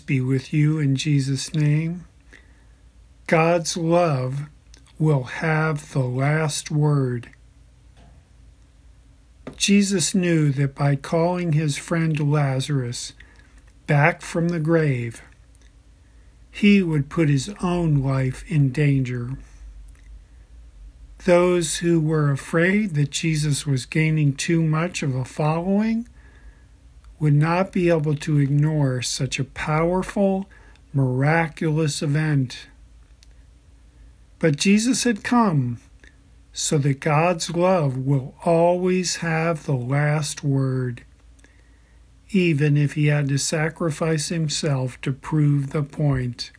be with you in Jesus' name. God's love will have the last word. Jesus knew that by calling his friend Lazarus back from the grave, he would put his own life in danger. Those who were afraid that Jesus was gaining too much of a following would not be able to ignore such a powerful, miraculous event. But Jesus had come so that God's love will always have the last word, even if he had to sacrifice himself to prove the point.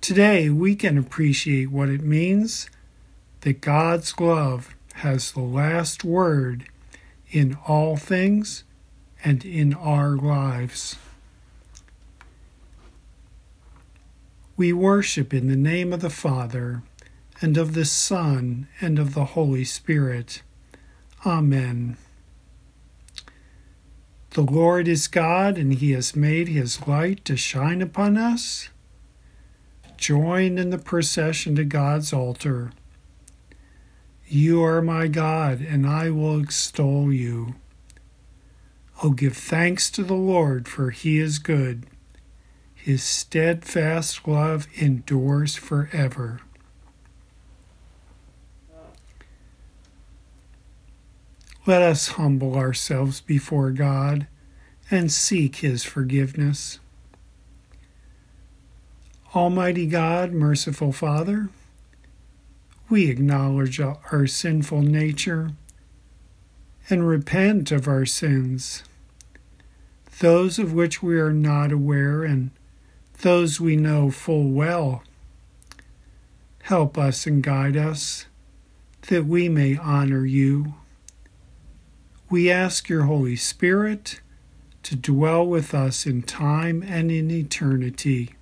Today, we can appreciate what it means that God's love has the last word in all things and in our lives. We worship in the name of the Father, and of the Son, and of the Holy Spirit. Amen. The Lord is God, and He has made His light to shine upon us. Join in the procession to God's altar. You are my God, and I will extol you. Oh, give thanks to the Lord, for he is good. His steadfast love endures forever. Let us humble ourselves before God and seek his forgiveness. Almighty God, merciful Father, we acknowledge our sinful nature and repent of our sins those of which we are not aware and those we know full well. Help us and guide us that we may honor you. We ask your Holy Spirit to dwell with us in time and in eternity.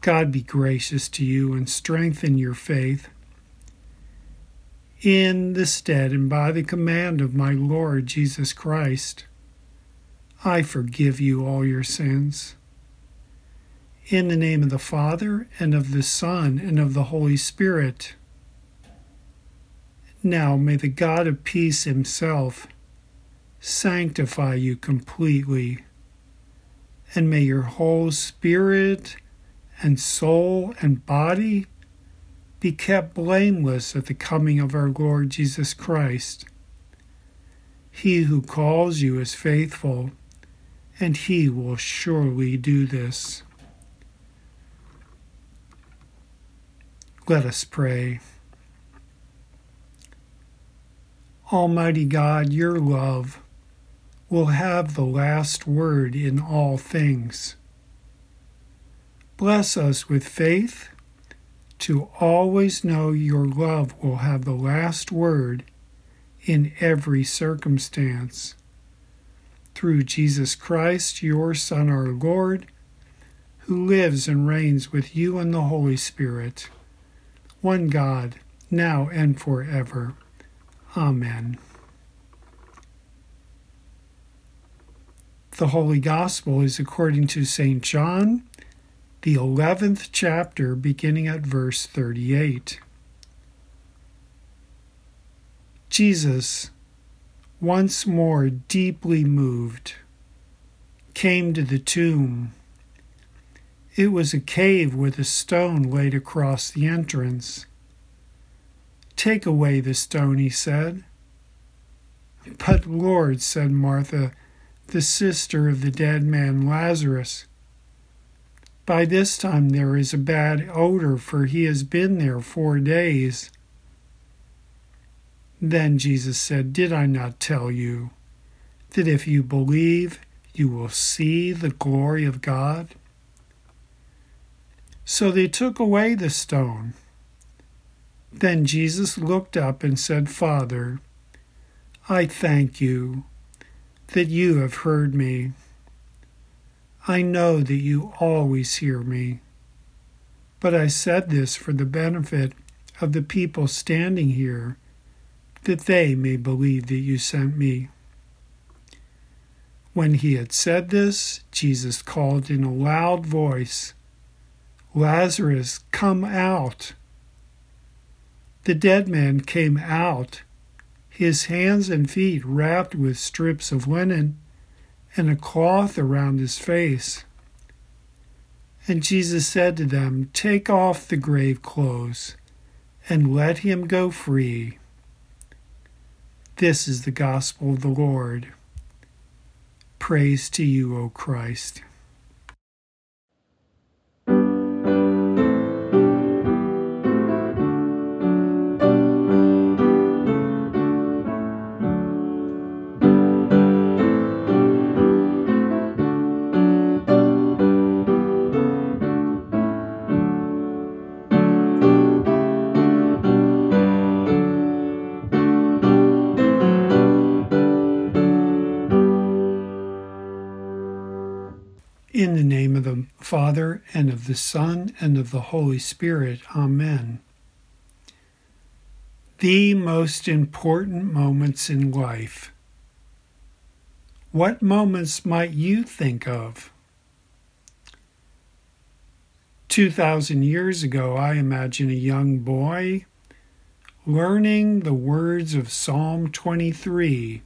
God be gracious to you and strengthen your faith in the stead and by the command of my Lord Jesus Christ. I forgive you all your sins. In the name of the Father, and of the Son, and of the Holy Spirit. Now may the God of peace himself sanctify you completely, and may your whole spirit and soul and body be kept blameless at the coming of our Lord Jesus Christ. He who calls you is faithful, and he will surely do this. Let us pray. Almighty God, your love will have the last word in all things. Bless us with faith to always know your love will have the last word in every circumstance. Through Jesus Christ, your Son, our Lord, who lives and reigns with you in the Holy Spirit, one God, now and forever. Amen. The Holy Gospel is according to St. John the 11th chapter, beginning at verse 38. Jesus, once more deeply moved, came to the tomb. It was a cave with a stone laid across the entrance. Take away the stone, he said. But, Lord, said Martha, the sister of the dead man Lazarus, by this time there is a bad odor, for he has been there four days. Then Jesus said, Did I not tell you that if you believe, you will see the glory of God? So they took away the stone. Then Jesus looked up and said, Father, I thank you that you have heard me. I know that you always hear me. But I said this for the benefit of the people standing here, that they may believe that you sent me. When he had said this, Jesus called in a loud voice, Lazarus, come out. The dead man came out, his hands and feet wrapped with strips of linen and a cloth around his face. And Jesus said to them, Take off the grave clothes and let him go free. This is the gospel of the Lord. Praise to you, O Christ. Father, and of the Son, and of the Holy Spirit. Amen. The most important moments in life. What moments might you think of? 2,000 years ago, I imagine a young boy learning the words of Psalm 23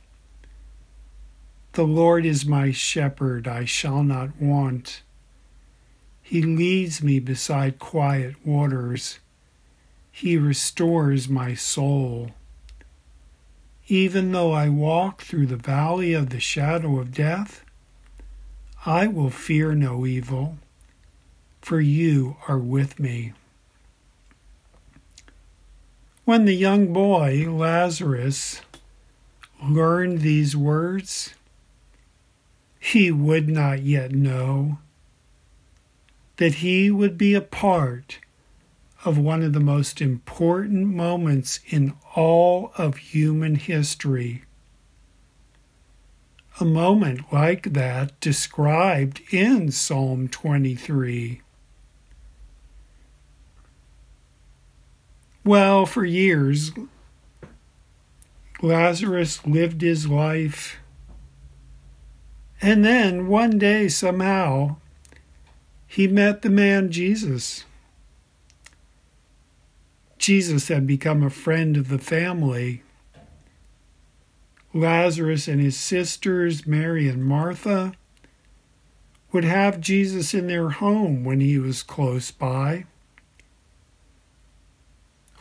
the Lord is my shepherd, I shall not want. He leads me beside quiet waters. He restores my soul. Even though I walk through the valley of the shadow of death, I will fear no evil, for you are with me. When the young boy, Lazarus, learned these words, he would not yet know that he would be a part of one of the most important moments in all of human history. A moment like that described in Psalm 23. Well, for years, Lazarus lived his life and then one day, somehow, he met the man Jesus. Jesus had become a friend of the family. Lazarus and his sisters, Mary and Martha, would have Jesus in their home when he was close by.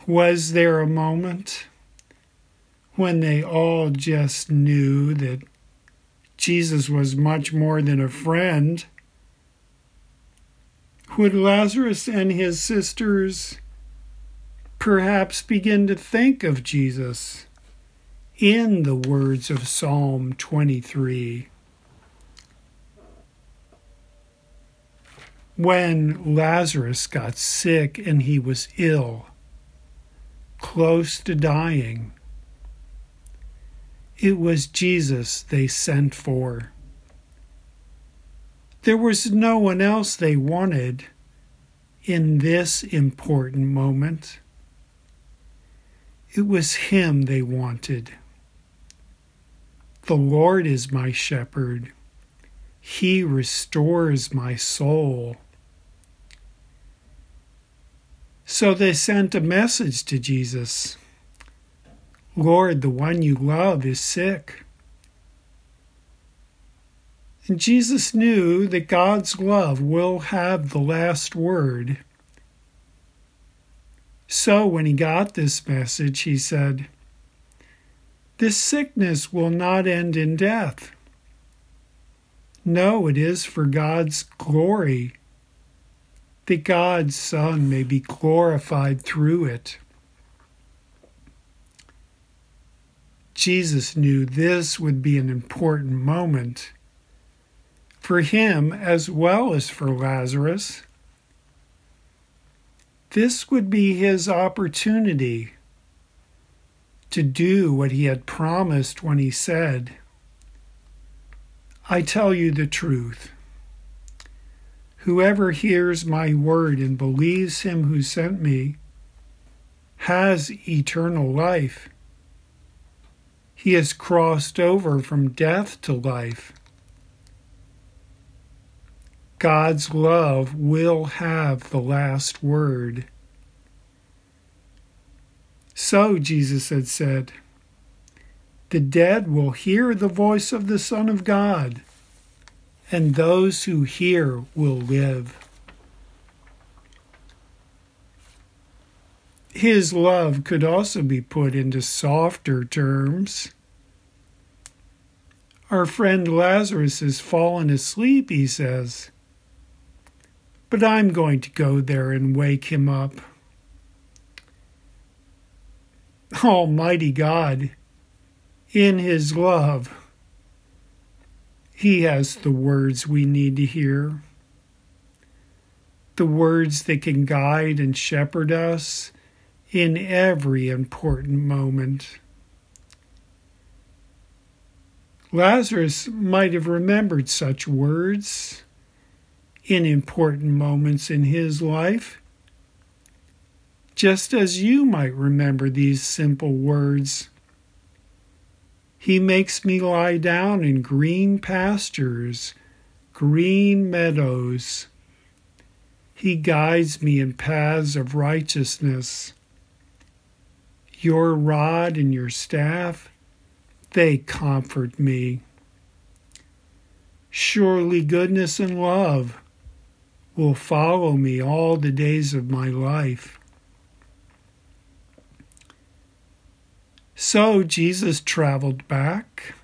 Was there a moment when they all just knew that Jesus was much more than a friend. Would Lazarus and his sisters perhaps begin to think of Jesus in the words of Psalm 23? When Lazarus got sick and he was ill, close to dying, it was Jesus they sent for. There was no one else they wanted in this important moment. It was Him they wanted. The Lord is my shepherd. He restores my soul. So they sent a message to Jesus. Lord, the one you love is sick. And Jesus knew that God's love will have the last word. So when he got this message, he said, This sickness will not end in death. No, it is for God's glory, that God's Son may be glorified through it. Jesus knew this would be an important moment for him as well as for Lazarus. This would be his opportunity to do what he had promised when he said, I tell you the truth. Whoever hears my word and believes him who sent me has eternal life he has crossed over from death to life. God's love will have the last word. So, Jesus had said, the dead will hear the voice of the Son of God, and those who hear will live. His love could also be put into softer terms. Our friend Lazarus has fallen asleep, he says, but I'm going to go there and wake him up. Almighty God, in His love, He has the words we need to hear, the words that can guide and shepherd us in every important moment. Lazarus might have remembered such words in important moments in his life, just as you might remember these simple words. He makes me lie down in green pastures, green meadows. He guides me in paths of righteousness. Your rod and your staff, they comfort me. Surely goodness and love will follow me all the days of my life. So Jesus traveled back.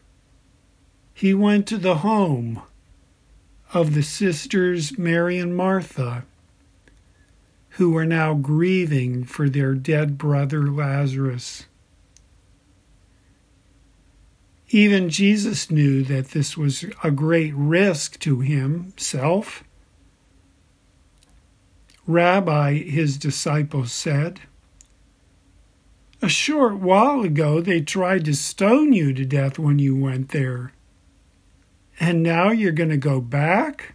He went to the home of the sisters Mary and Martha who were now grieving for their dead brother Lazarus. Even Jesus knew that this was a great risk to himself. Rabbi, his disciples said, a short while ago they tried to stone you to death when you went there. And now you're going to go back?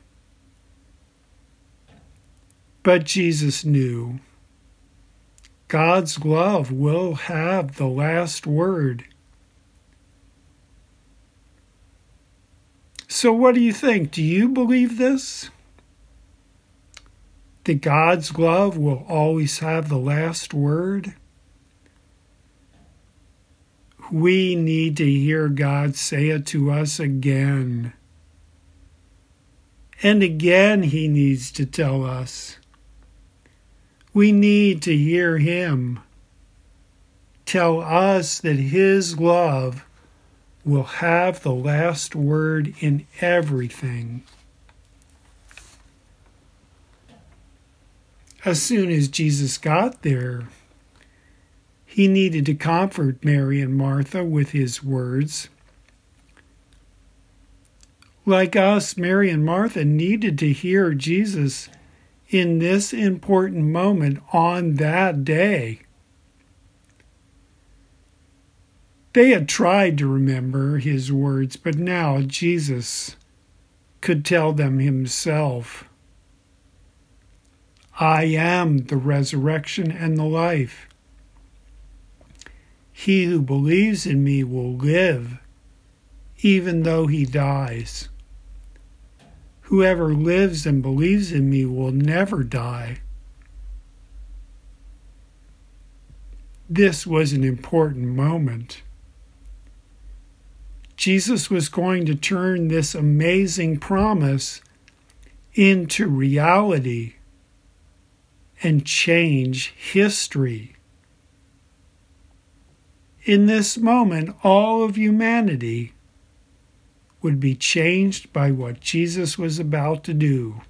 But Jesus knew God's love will have the last word. So, what do you think? Do you believe this? That God's love will always have the last word? We need to hear God say it to us again. And again, He needs to tell us. We need to hear Him tell us that His love will have the last word in everything. As soon as Jesus got there, he needed to comfort Mary and Martha with his words. Like us, Mary and Martha needed to hear Jesus in this important moment on that day. They had tried to remember his words, but now Jesus could tell them himself I am the resurrection and the life. He who believes in me will live, even though he dies. Whoever lives and believes in me will never die. This was an important moment. Jesus was going to turn this amazing promise into reality and change history. In this moment, all of humanity would be changed by what Jesus was about to do.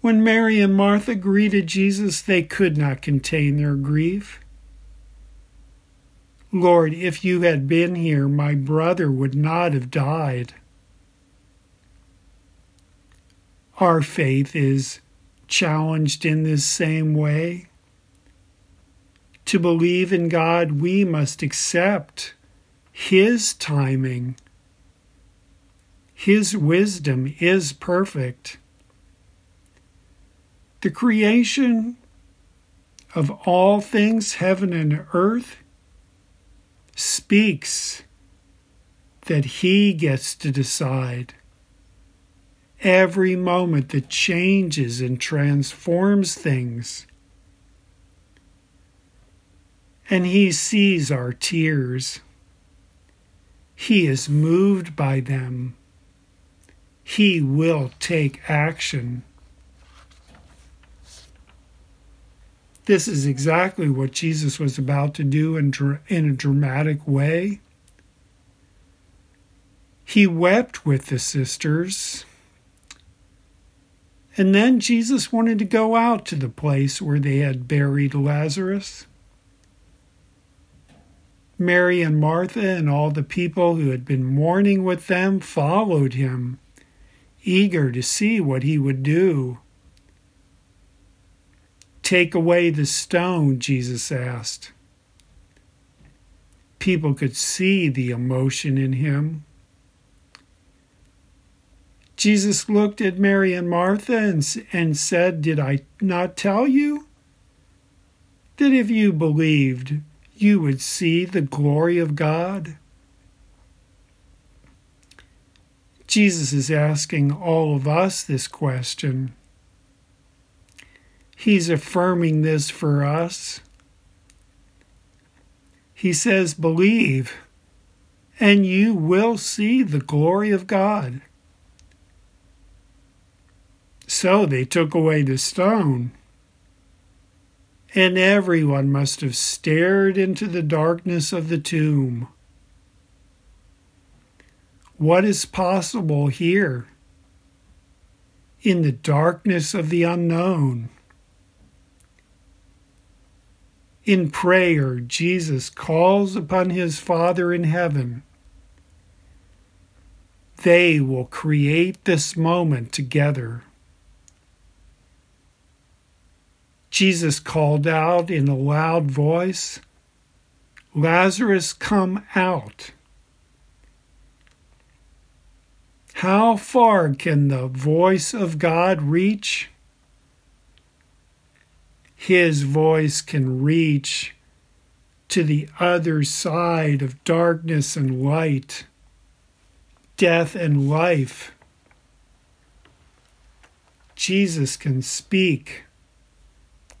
When Mary and Martha greeted Jesus, they could not contain their grief. Lord, if you had been here, my brother would not have died. Our faith is challenged in this same way. To believe in God, we must accept his timing. His wisdom is perfect. The creation of all things, heaven and earth, speaks that He gets to decide every moment that changes and transforms things. And He sees our tears. He is moved by them. He will take action. This is exactly what Jesus was about to do in, in a dramatic way. He wept with the sisters. And then Jesus wanted to go out to the place where they had buried Lazarus. Mary and Martha and all the people who had been mourning with them followed him, eager to see what he would do. Take away the stone, Jesus asked. People could see the emotion in him. Jesus looked at Mary and Martha and, and said, Did I not tell you that if you believed, you would see the glory of God? Jesus is asking all of us this question. He's affirming this for us. He says, Believe, and you will see the glory of God. So they took away the stone, and everyone must have stared into the darkness of the tomb. What is possible here in the darkness of the unknown? In prayer, Jesus calls upon his Father in heaven. They will create this moment together. Jesus called out in a loud voice, Lazarus, come out. How far can the voice of God reach? His voice can reach to the other side of darkness and light, death and life. Jesus can speak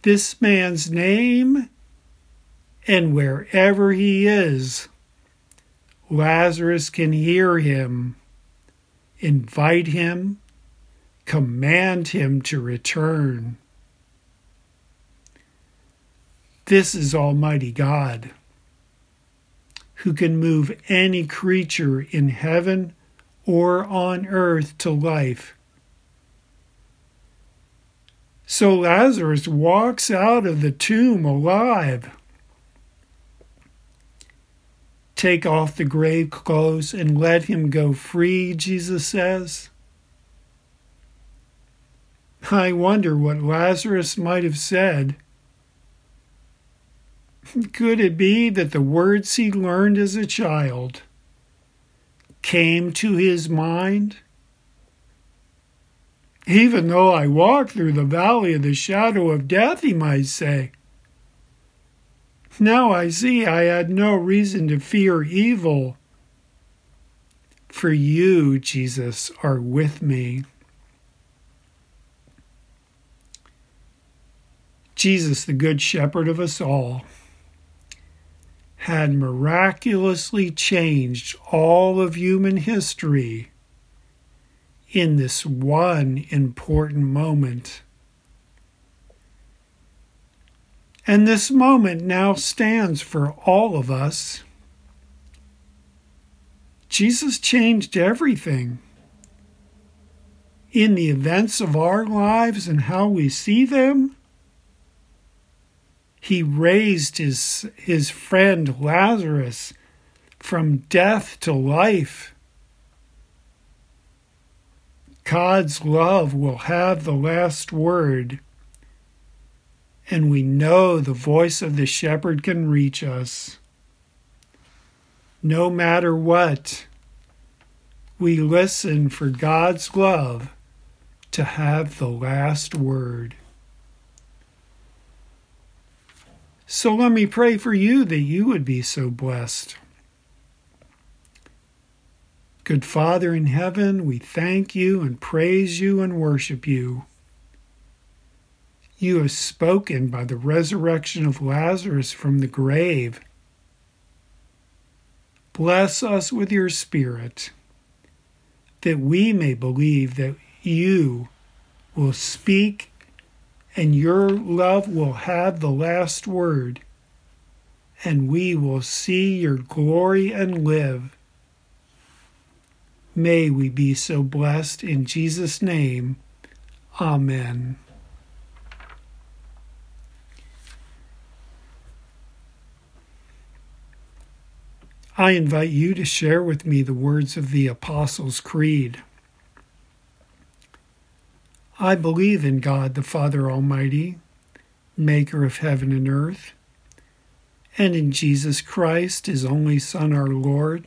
this man's name, and wherever he is, Lazarus can hear him, invite him, command him to return. This is Almighty God, who can move any creature in heaven or on earth to life. So Lazarus walks out of the tomb alive. Take off the grave clothes and let him go free, Jesus says. I wonder what Lazarus might have said could it be that the words he learned as a child came to his mind? Even though I walk through the valley of the shadow of death, he might say. Now I see I had no reason to fear evil. For you, Jesus, are with me. Jesus, the Good Shepherd of us all had miraculously changed all of human history in this one important moment. And this moment now stands for all of us. Jesus changed everything in the events of our lives and how we see them he raised his, his friend Lazarus from death to life. God's love will have the last word, and we know the voice of the shepherd can reach us. No matter what, we listen for God's love to have the last word. So let me pray for you that you would be so blessed. Good Father in heaven, we thank you and praise you and worship you. You have spoken by the resurrection of Lazarus from the grave. Bless us with your Spirit, that we may believe that you will speak and your love will have the last word, and we will see your glory and live. May we be so blessed in Jesus' name. Amen. I invite you to share with me the words of the Apostles' Creed. I believe in God the Father Almighty, maker of heaven and earth, and in Jesus Christ, his only Son, our Lord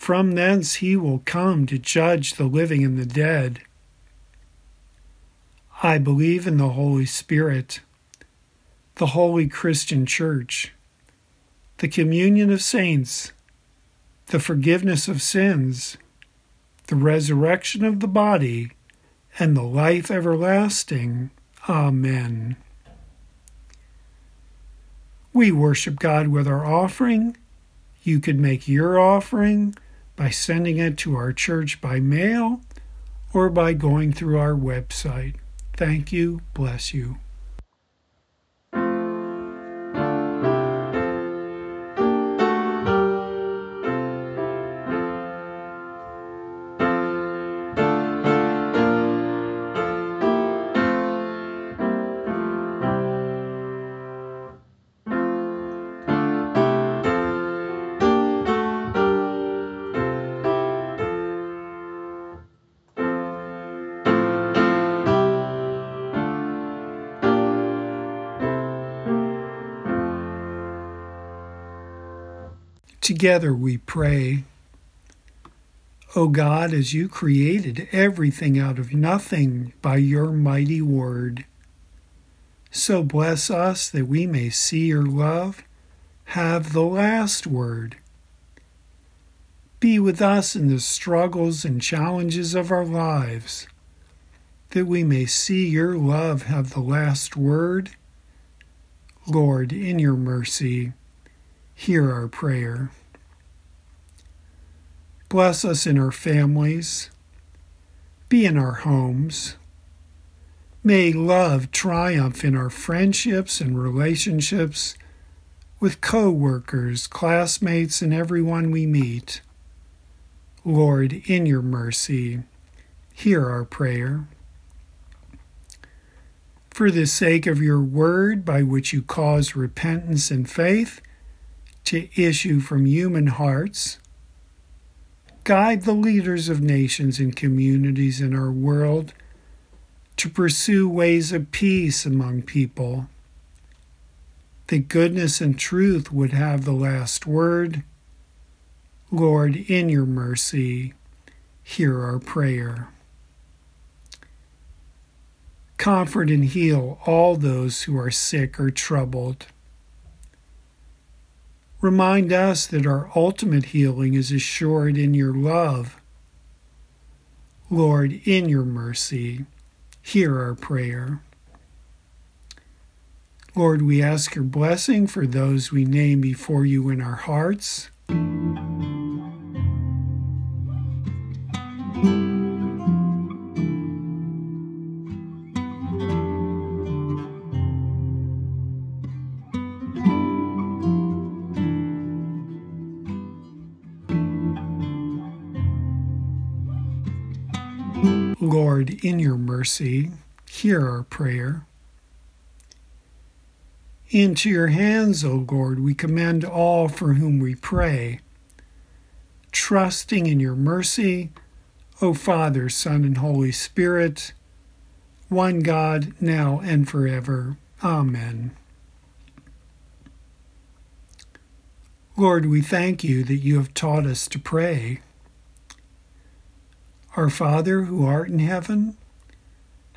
From thence he will come to judge the living and the dead. I believe in the Holy Spirit, the holy Christian Church, the communion of saints, the forgiveness of sins, the resurrection of the body, and the life everlasting. Amen. We worship God with our offering. You could make your offering by sending it to our church by mail or by going through our website. Thank you. Bless you. Together we pray. O God, as you created everything out of nothing by your mighty word, so bless us that we may see your love, have the last word. Be with us in the struggles and challenges of our lives, that we may see your love have the last word. Lord, in your mercy, hear our prayer. Bless us in our families. Be in our homes. May love triumph in our friendships and relationships with co workers, classmates, and everyone we meet. Lord, in your mercy, hear our prayer. For the sake of your word, by which you cause repentance and faith to issue from human hearts, guide the leaders of nations and communities in our world to pursue ways of peace among people. That goodness and truth would have the last word. Lord, in your mercy, hear our prayer. Comfort and heal all those who are sick or troubled. Remind us that our ultimate healing is assured in your love. Lord, in your mercy, hear our prayer. Lord, we ask your blessing for those we name before you in our hearts. In your mercy, hear our prayer. Into your hands, O Lord, we commend all for whom we pray, trusting in your mercy, O Father, Son, and Holy Spirit, one God, now and forever. Amen. Lord, we thank you that you have taught us to pray. Our Father, who art in heaven,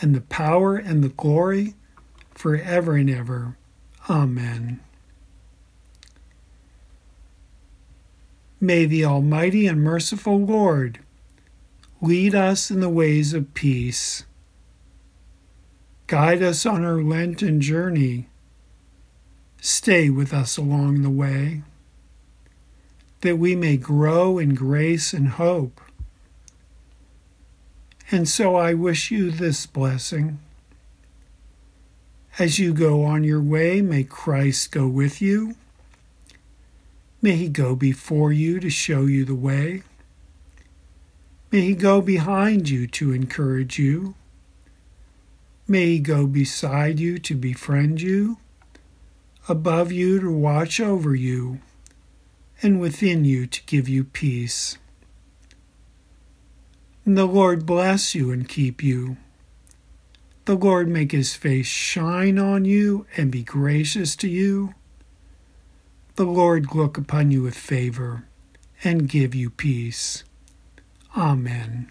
and the power, and the glory, forever and ever. Amen. May the Almighty and merciful Lord lead us in the ways of peace. Guide us on our Lenten journey. Stay with us along the way that we may grow in grace and hope. And so I wish you this blessing. As you go on your way, may Christ go with you. May he go before you to show you the way. May he go behind you to encourage you. May he go beside you to befriend you, above you to watch over you and within you to give you peace. And the Lord bless you and keep you. The Lord make his face shine on you and be gracious to you. The Lord look upon you with favor and give you peace. Amen.